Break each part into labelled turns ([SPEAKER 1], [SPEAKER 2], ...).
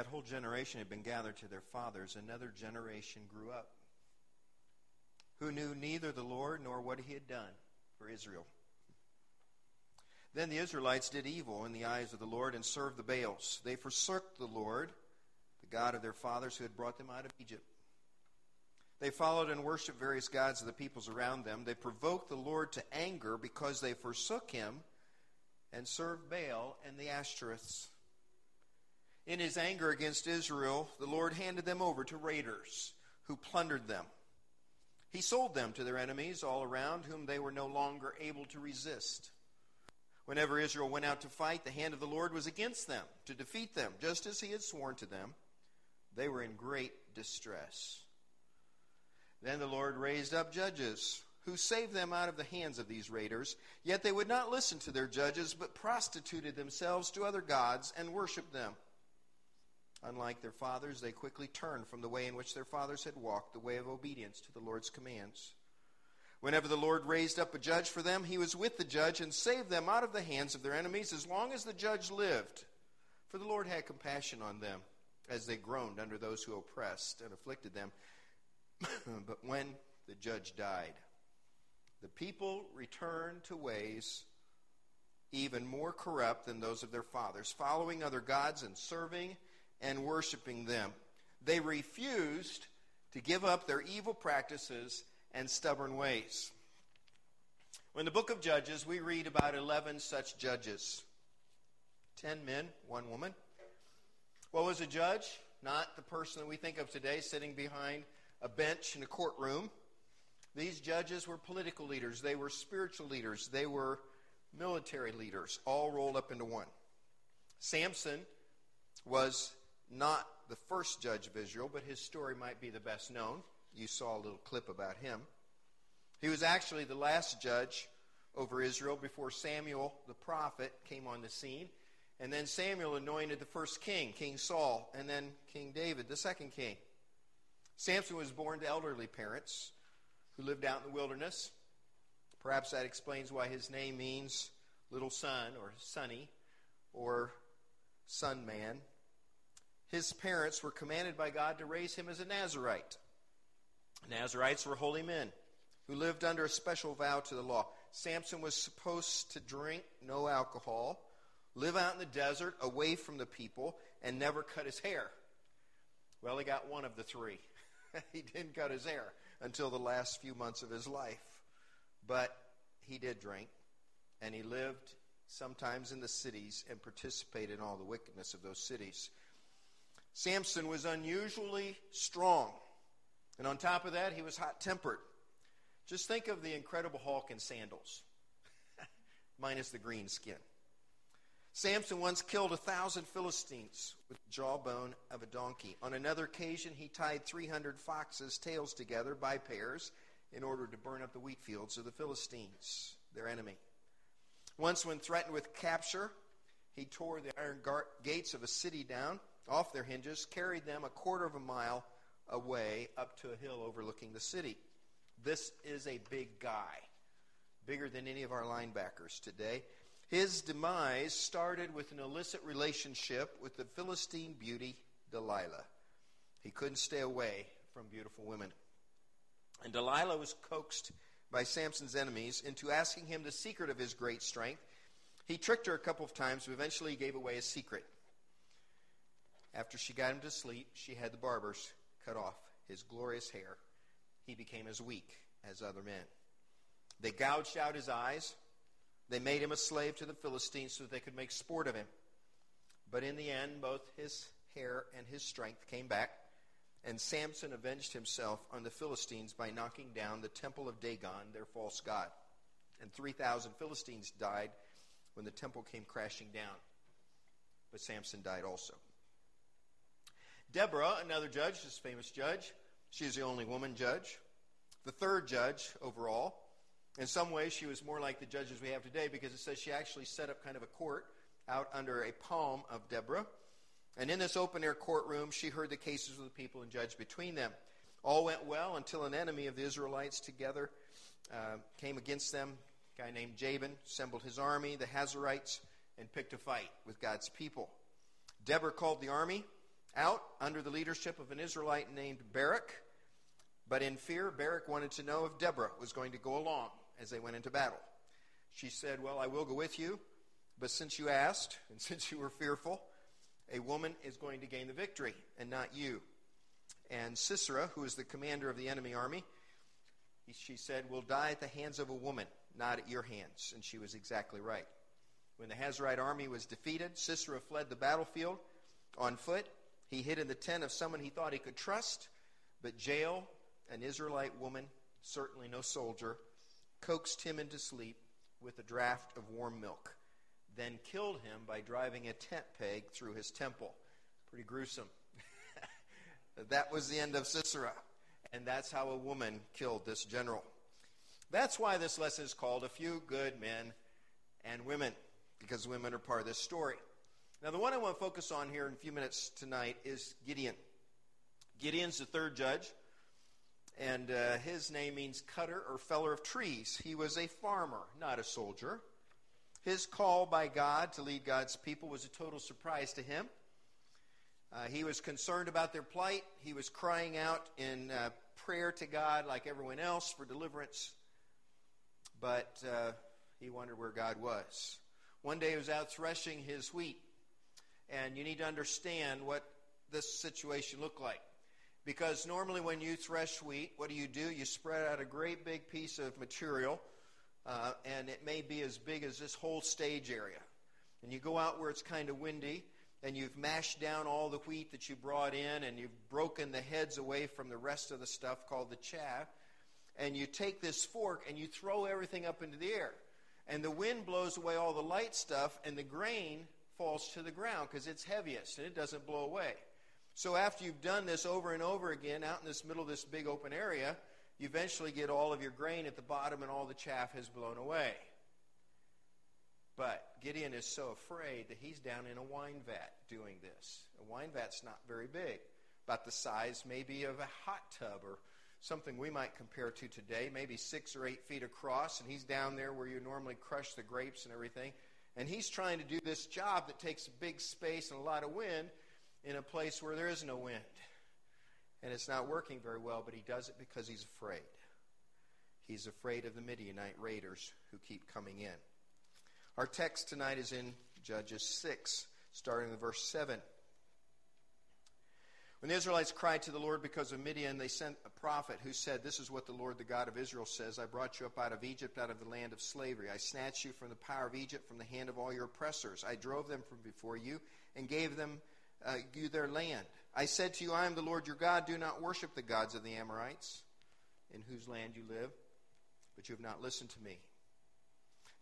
[SPEAKER 1] that whole generation had been gathered to their fathers, another generation grew up who knew neither the Lord nor what he had done for Israel. Then the Israelites did evil in the eyes of the Lord and served the Baals. They forsook the Lord, the God of their fathers who had brought them out of Egypt. They followed and worshiped various gods of the peoples around them. They provoked the Lord to anger because they forsook him and served Baal and the Ashtoreths. In his anger against Israel, the Lord handed them over to raiders who plundered them. He sold them to their enemies all around, whom they were no longer able to resist. Whenever Israel went out to fight, the hand of the Lord was against them to defeat them, just as he had sworn to them. They were in great distress. Then the Lord raised up judges who saved them out of the hands of these raiders. Yet they would not listen to their judges, but prostituted themselves to other gods and worshiped them. Unlike their fathers, they quickly turned from the way in which their fathers had walked, the way of obedience to the Lord's commands. Whenever the Lord raised up a judge for them, he was with the judge and saved them out of the hands of their enemies as long as the judge lived. For the Lord had compassion on them as they groaned under those who oppressed and afflicted them. but when the judge died, the people returned to ways even more corrupt than those of their fathers, following other gods and serving and worshiping them. They refused to give up their evil practices and stubborn ways. In the book of Judges, we read about 11 such judges 10 men, one woman. What was a judge? Not the person that we think of today sitting behind a bench in a courtroom. These judges were political leaders, they were spiritual leaders, they were military leaders, all rolled up into one. Samson was not the first judge of Israel, but his story might be the best known. You saw a little clip about him. He was actually the last judge over Israel before Samuel the prophet came on the scene. And then Samuel anointed the first king, King Saul, and then King David, the second king. Samson was born to elderly parents who lived out in the wilderness. Perhaps that explains why his name means little son or sonny or son man. His parents were commanded by God to raise him as a Nazarite. Nazarites were holy men who lived under a special vow to the law. Samson was supposed to drink no alcohol, live out in the desert away from the people, and never cut his hair. Well, he got one of the three. he didn't cut his hair until the last few months of his life. But he did drink, and he lived sometimes in the cities and participated in all the wickedness of those cities. Samson was unusually strong. And on top of that, he was hot tempered. Just think of the Incredible Hulk in sandals, minus the green skin. Samson once killed a thousand Philistines with the jawbone of a donkey. On another occasion, he tied 300 foxes' tails together by pairs in order to burn up the wheat fields of the Philistines, their enemy. Once, when threatened with capture, he tore the iron gates of a city down off their hinges, carried them a quarter of a mile away up to a hill overlooking the city. This is a big guy, bigger than any of our linebackers today. His demise started with an illicit relationship with the Philistine beauty Delilah. He couldn't stay away from beautiful women. And Delilah was coaxed by Samson's enemies into asking him the secret of his great strength. He tricked her a couple of times, but eventually he gave away his secret. After she got him to sleep, she had the barbers cut off his glorious hair. He became as weak as other men. They gouged out his eyes they made him a slave to the Philistines so that they could make sport of him. But in the end, both his hair and his strength came back, and Samson avenged himself on the Philistines by knocking down the temple of Dagon, their false god. And 3,000 Philistines died when the temple came crashing down. But Samson died also. Deborah, another judge, this famous judge, she is the only woman judge. The third judge overall. In some ways, she was more like the judges we have today because it says she actually set up kind of a court out under a palm of Deborah. And in this open air courtroom, she heard the cases of the people and judged between them. All went well until an enemy of the Israelites together uh, came against them. A guy named Jabin assembled his army, the Hazarites, and picked a fight with God's people. Deborah called the army out under the leadership of an Israelite named Barak. But in fear, Barak wanted to know if Deborah was going to go along as they went into battle. She said, Well, I will go with you, but since you asked, and since you were fearful, a woman is going to gain the victory, and not you. And Sisera, who is the commander of the enemy army, she said, will die at the hands of a woman, not at your hands. And she was exactly right. When the Hazarite army was defeated, Sisera fled the battlefield on foot. He hid in the tent of someone he thought he could trust. But Jael, an Israelite woman, certainly no soldier, coaxed him into sleep with a draught of warm milk, then killed him by driving a tent peg through his temple. Pretty gruesome. that was the end of Sisera. And that's how a woman killed this general. That's why this lesson is called A Few Good Men and Women, because women are part of this story. Now, the one I want to focus on here in a few minutes tonight is Gideon. Gideon's the third judge, and uh, his name means cutter or feller of trees. He was a farmer, not a soldier. His call by God to lead God's people was a total surprise to him. Uh, he was concerned about their plight. He was crying out in uh, prayer to God, like everyone else, for deliverance. But uh, he wondered where God was. One day he was out threshing his wheat. And you need to understand what this situation looked like. Because normally when you thresh wheat, what do you do? You spread out a great big piece of material, uh, and it may be as big as this whole stage area. And you go out where it's kind of windy, and you've mashed down all the wheat that you brought in, and you've broken the heads away from the rest of the stuff called the chaff, and you take this fork and you throw everything up into the air. And the wind blows away all the light stuff, and the grain falls to the ground because it's heaviest and it doesn't blow away. So after you've done this over and over again out in this middle of this big open area, you eventually get all of your grain at the bottom and all the chaff has blown away. But Gideon is so afraid that he's down in a wine vat doing this. A wine vat's not very big, about the size maybe of a hot tub or something we might compare to today, maybe six or eight feet across, and he's down there where you normally crush the grapes and everything. And he's trying to do this job that takes a big space and a lot of wind in a place where there is no wind. And it's not working very well, but he does it because he's afraid. He's afraid of the Midianite raiders who keep coming in. Our text tonight is in Judges 6, starting in verse 7. When the Israelites cried to the Lord because of Midian, they sent a prophet who said, This is what the Lord, the God of Israel, says I brought you up out of Egypt, out of the land of slavery. I snatched you from the power of Egypt, from the hand of all your oppressors. I drove them from before you and gave them uh, you their land. I said to you, I am the Lord your God. Do not worship the gods of the Amorites, in whose land you live. But you have not listened to me.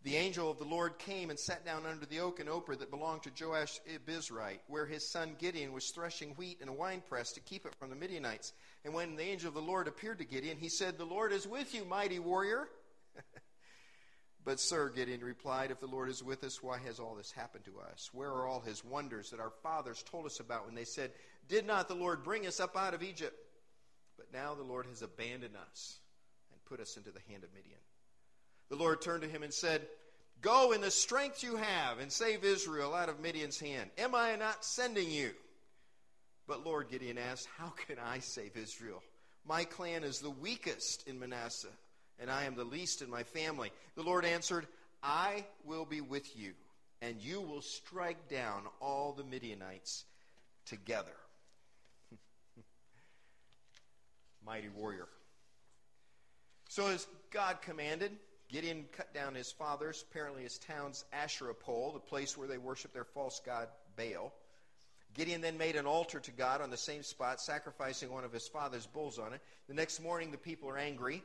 [SPEAKER 1] The angel of the Lord came and sat down under the oak in Ophrah that belonged to Joash Abiezrite, where his son Gideon was threshing wheat in a winepress to keep it from the Midianites. And when the angel of the Lord appeared to Gideon, he said, The Lord is with you, mighty warrior. but, sir, Gideon replied, If the Lord is with us, why has all this happened to us? Where are all his wonders that our fathers told us about when they said, Did not the Lord bring us up out of Egypt? But now the Lord has abandoned us and put us into the hand of Midian. The Lord turned to him and said, Go in the strength you have and save Israel out of Midian's hand. Am I not sending you? But Lord, Gideon asked, How can I save Israel? My clan is the weakest in Manasseh, and I am the least in my family. The Lord answered, I will be with you, and you will strike down all the Midianites together. Mighty warrior. So, as God commanded, Gideon cut down his father's, apparently his town's Asherah pole, the place where they worshiped their false god Baal. Gideon then made an altar to God on the same spot, sacrificing one of his father's bulls on it. The next morning, the people are angry.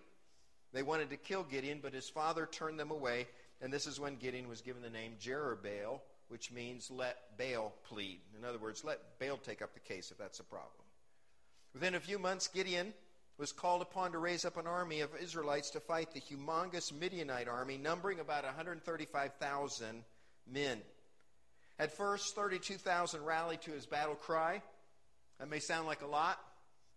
[SPEAKER 1] They wanted to kill Gideon, but his father turned them away, and this is when Gideon was given the name Jerubbaal, which means let Baal plead. In other words, let Baal take up the case if that's a problem. Within a few months, Gideon was called upon to raise up an army of Israelites to fight the humongous Midianite army, numbering about 135,000 men. At first, 32,000 rallied to his battle cry. That may sound like a lot,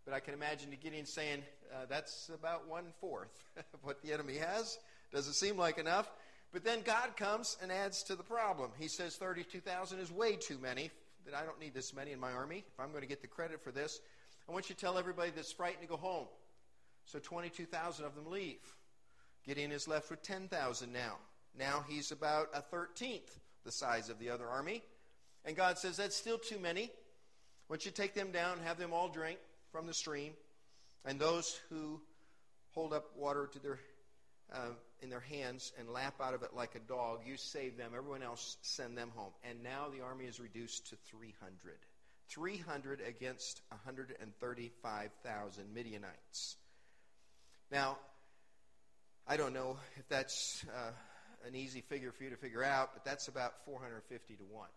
[SPEAKER 1] but I can imagine Gideon saying, uh, that's about one fourth of what the enemy has. Doesn't seem like enough. But then God comes and adds to the problem. He says 32,000 is way too many. that I don't need this many in my army. If I'm going to get the credit for this, I want you to tell everybody that's frightened to go home. So 22,000 of them leave. Gideon is left with 10,000 now. Now he's about a 13th the size of the other army. And God says, That's still too many. Once you to take them down, have them all drink from the stream. And those who hold up water to their, uh, in their hands and lap out of it like a dog, you save them. Everyone else, send them home. And now the army is reduced to 300. 300 against 135,000 Midianites. Now, I don't know if that's uh, an easy figure for you to figure out, but that's about 450 to 1.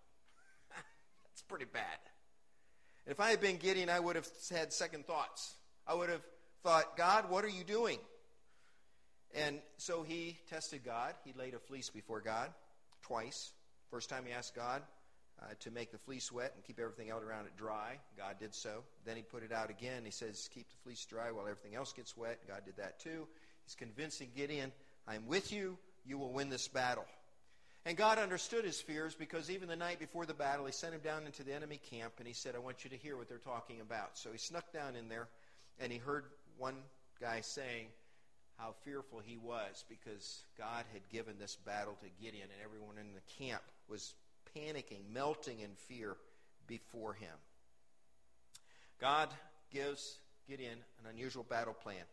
[SPEAKER 1] that's pretty bad. And if I had been Gideon, I would have had second thoughts. I would have thought, God, what are you doing? And so he tested God. He laid a fleece before God twice. First time he asked God uh, to make the fleece wet and keep everything out around it dry. God did so. Then he put it out again. He says, Keep the fleece dry while everything else gets wet. God did that too. He's convincing Gideon, I'm with you. You will win this battle. And God understood his fears because even the night before the battle, he sent him down into the enemy camp and he said, I want you to hear what they're talking about. So he snuck down in there and he heard one guy saying how fearful he was because God had given this battle to Gideon and everyone in the camp was panicking, melting in fear before him. God gives Gideon an unusual battle plan.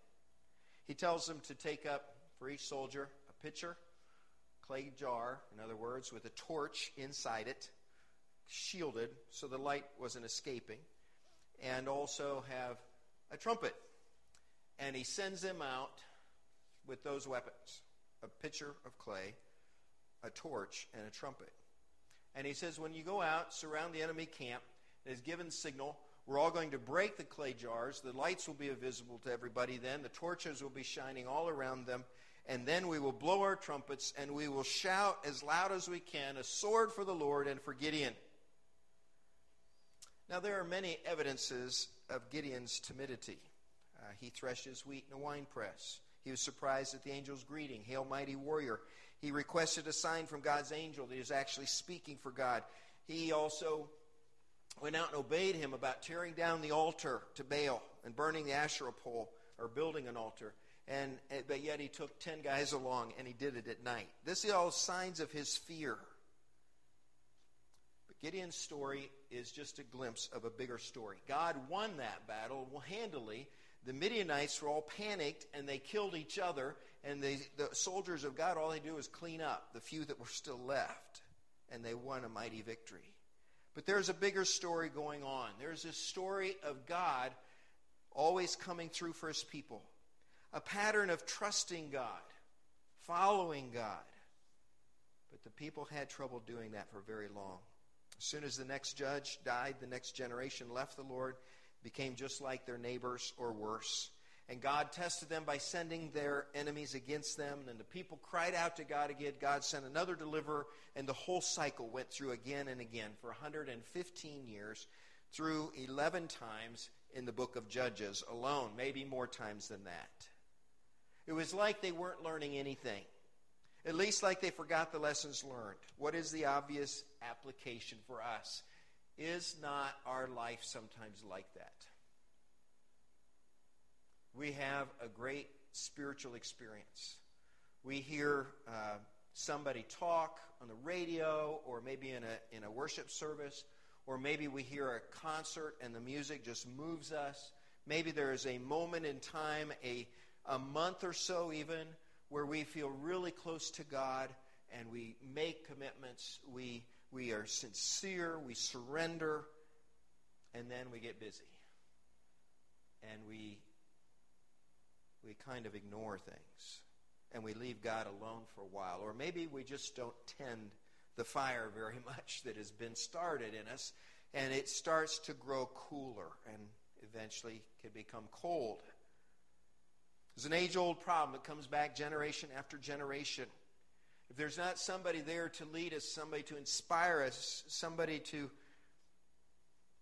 [SPEAKER 1] He tells him to take up for each soldier a pitcher, clay jar, in other words, with a torch inside it, shielded so the light wasn't escaping, and also have a trumpet. And he sends them out with those weapons a pitcher of clay, a torch, and a trumpet. And he says, when you go out, surround the enemy camp, it is given signal. We're all going to break the clay jars. The lights will be visible to everybody then. The torches will be shining all around them. And then we will blow our trumpets and we will shout as loud as we can, a sword for the Lord and for Gideon. Now, there are many evidences of Gideon's timidity. Uh, he threshes wheat in a wine press. He was surprised at the angel's greeting, Hail, mighty warrior. He requested a sign from God's angel that he was actually speaking for God. He also went out and obeyed him about tearing down the altar to Baal and burning the Asherah pole or building an altar. And eh, but yet he took ten guys along and he did it at night. This is all signs of his fear. But Gideon's story is just a glimpse of a bigger story. God won that battle handily. The Midianites were all panicked and they killed each other. And they, the soldiers of God, all they do is clean up the few that were still left. And they won a mighty victory. But there's a bigger story going on. There's a story of God always coming through for his people. A pattern of trusting God, following God. But the people had trouble doing that for very long. As soon as the next judge died, the next generation left the Lord, became just like their neighbors or worse. And God tested them by sending their enemies against them. And the people cried out to God again. God sent another deliverer, and the whole cycle went through again and again for 115 years, through 11 times in the book of Judges alone, maybe more times than that. It was like they weren't learning anything, at least like they forgot the lessons learned. What is the obvious application for us? Is not our life sometimes like that? We have a great spiritual experience. We hear uh, somebody talk on the radio, or maybe in a, in a worship service, or maybe we hear a concert and the music just moves us. Maybe there is a moment in time, a, a month or so even, where we feel really close to God and we make commitments. We, we are sincere, we surrender, and then we get busy. And we we kind of ignore things and we leave God alone for a while. Or maybe we just don't tend the fire very much that has been started in us and it starts to grow cooler and eventually can become cold. There's an age old problem that comes back generation after generation. If there's not somebody there to lead us, somebody to inspire us, somebody to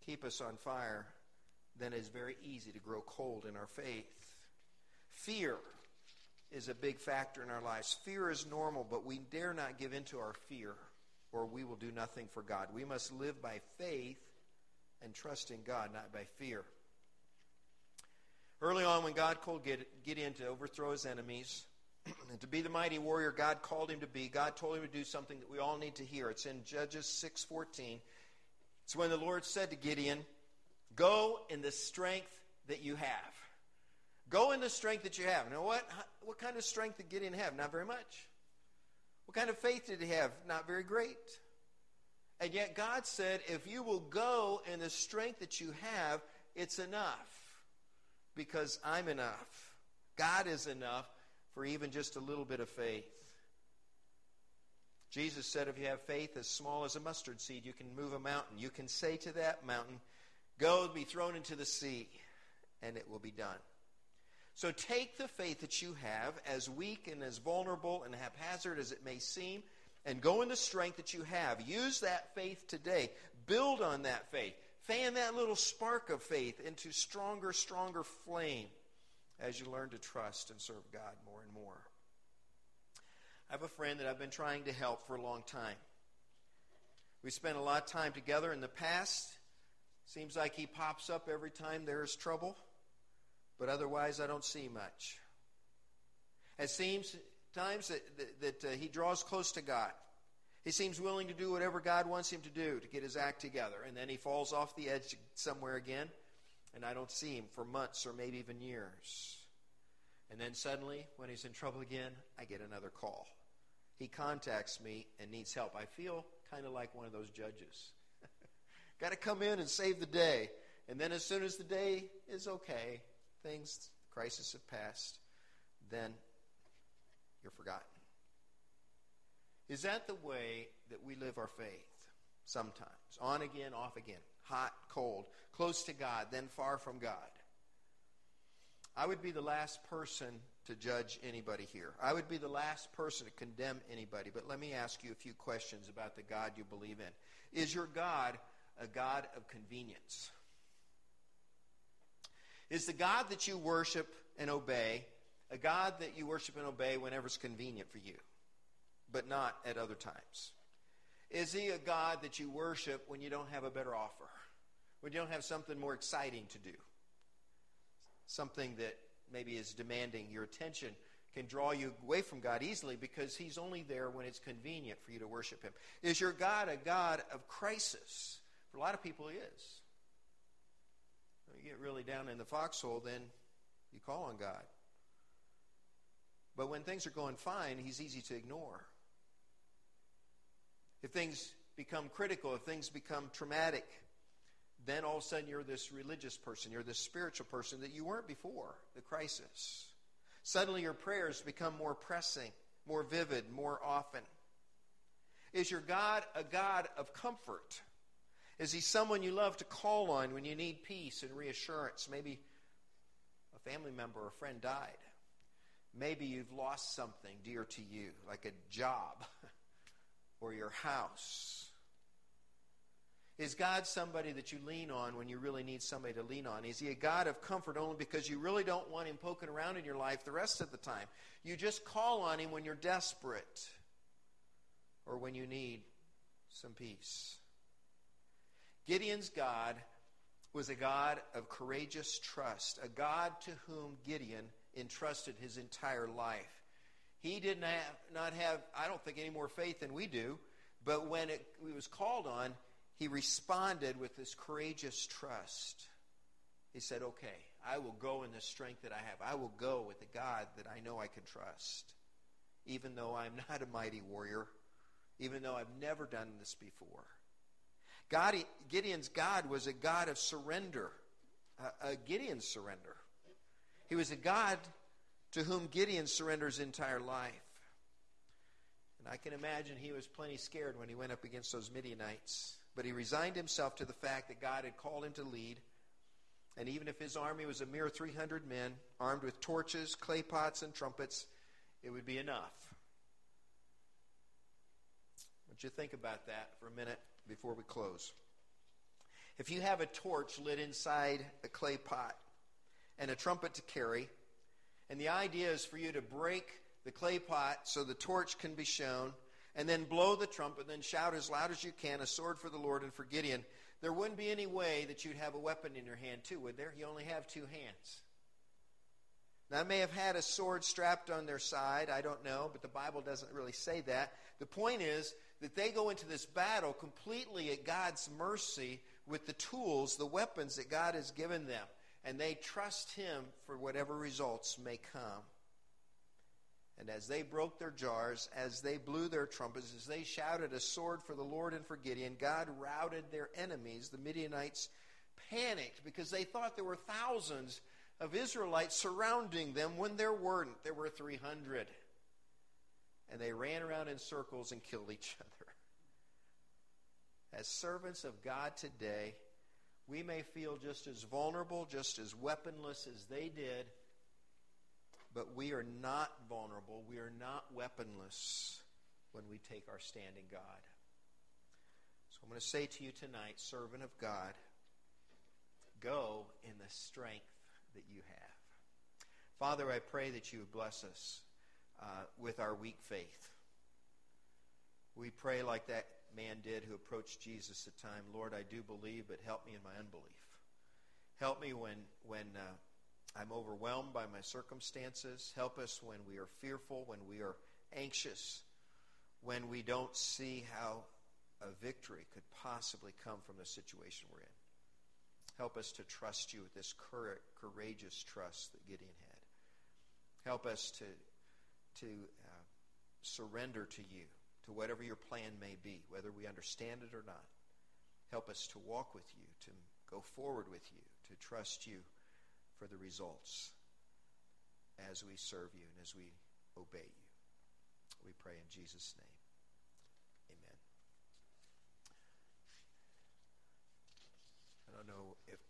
[SPEAKER 1] keep us on fire, then it's very easy to grow cold in our faith. Fear is a big factor in our lives. Fear is normal, but we dare not give in to our fear or we will do nothing for God. We must live by faith and trust in God, not by fear. Early on, when God called Gideon to overthrow his enemies and to be the mighty warrior God called him to be, God told him to do something that we all need to hear. It's in Judges 6:14. It's when the Lord said to Gideon, "Go in the strength that you have." Go in the strength that you have. Now, what, what kind of strength did Gideon have? Not very much. What kind of faith did he have? Not very great. And yet, God said, if you will go in the strength that you have, it's enough. Because I'm enough. God is enough for even just a little bit of faith. Jesus said, if you have faith as small as a mustard seed, you can move a mountain. You can say to that mountain, Go, be thrown into the sea, and it will be done. So take the faith that you have, as weak and as vulnerable and haphazard as it may seem, and go in the strength that you have. Use that faith today. Build on that faith. Fan that little spark of faith into stronger, stronger flame as you learn to trust and serve God more and more. I have a friend that I've been trying to help for a long time. We spent a lot of time together in the past. Seems like he pops up every time there is trouble but otherwise I don't see much. It seems times that, that, that uh, he draws close to God. He seems willing to do whatever God wants him to do to get his act together. And then he falls off the edge somewhere again, and I don't see him for months or maybe even years. And then suddenly, when he's in trouble again, I get another call. He contacts me and needs help. I feel kind of like one of those judges. Got to come in and save the day. And then, as soon as the day is okay, things, the crisis have passed, then you're forgotten. Is that the way that we live our faith? Sometimes. On again, off again. Hot, cold. Close to God, then far from God. I would be the last person to judge anybody here. I would be the last person to condemn anybody. But let me ask you a few questions about the God you believe in. Is your God a God of convenience? Is the God that you worship and obey a God that you worship and obey whenever it's convenient for you, but not at other times? Is he a God that you worship when you don't have a better offer? When you don't have something more exciting to do? Something that maybe is demanding your attention can draw you away from God easily because he's only there when it's convenient for you to worship him. Is your God a God of crisis? For a lot of people, he is get really down in the foxhole, then you call on God. But when things are going fine, He's easy to ignore. If things become critical, if things become traumatic, then all of a sudden you're this religious person, you're this spiritual person that you weren't before the crisis. Suddenly your prayers become more pressing, more vivid, more often. Is your God a God of comfort? Is he someone you love to call on when you need peace and reassurance? Maybe a family member or friend died. Maybe you've lost something dear to you, like a job or your house. Is God somebody that you lean on when you really need somebody to lean on? Is he a God of comfort only because you really don't want him poking around in your life the rest of the time? You just call on him when you're desperate or when you need some peace. Gideon's God was a God of courageous trust, a God to whom Gideon entrusted his entire life. He did not have, not have, I don't think, any more faith than we do, but when it, it was called on, he responded with this courageous trust. He said, Okay, I will go in the strength that I have. I will go with the God that I know I can trust, even though I'm not a mighty warrior, even though I've never done this before. God, Gideon's God was a God of surrender, a, a Gideon's surrender. He was a God to whom Gideon surrenders his entire life. And I can imagine he was plenty scared when he went up against those Midianites. But he resigned himself to the fact that God had called him to lead. And even if his army was a mere 300 men, armed with torches, clay pots, and trumpets, it would be enough. Would you think about that for a minute? Before we close. If you have a torch lit inside a clay pot and a trumpet to carry, and the idea is for you to break the clay pot so the torch can be shown, and then blow the trumpet, and then shout as loud as you can, a sword for the Lord and for Gideon. There wouldn't be any way that you'd have a weapon in your hand, too, would there? You only have two hands. Now, they may have had a sword strapped on their side. I don't know, but the Bible doesn't really say that. The point is that they go into this battle completely at God's mercy with the tools, the weapons that God has given them. And they trust Him for whatever results may come. And as they broke their jars, as they blew their trumpets, as they shouted a sword for the Lord and for Gideon, God routed their enemies. The Midianites panicked because they thought there were thousands of Israelites surrounding them when there weren't. There were 300. And they ran around in circles and killed each other. As servants of God today, we may feel just as vulnerable, just as weaponless as they did, but we are not vulnerable. We are not weaponless when we take our stand in God. So I'm going to say to you tonight, servant of God, go in the strength that you have. Father, I pray that you would bless us uh, with our weak faith. We pray like that man did who approached Jesus at the time, Lord, I do believe, but help me in my unbelief. Help me when, when uh, I'm overwhelmed by my circumstances. Help us when we are fearful, when we are anxious, when we don't see how a victory could possibly come from the situation we're in. Help us to trust you with this courageous trust that Gideon had. Help us to, to uh, surrender to you, to whatever your plan may be, whether we understand it or not. Help us to walk with you, to go forward with you, to trust you for the results as we serve you and as we obey you. We pray in Jesus' name. Amen. I don't know if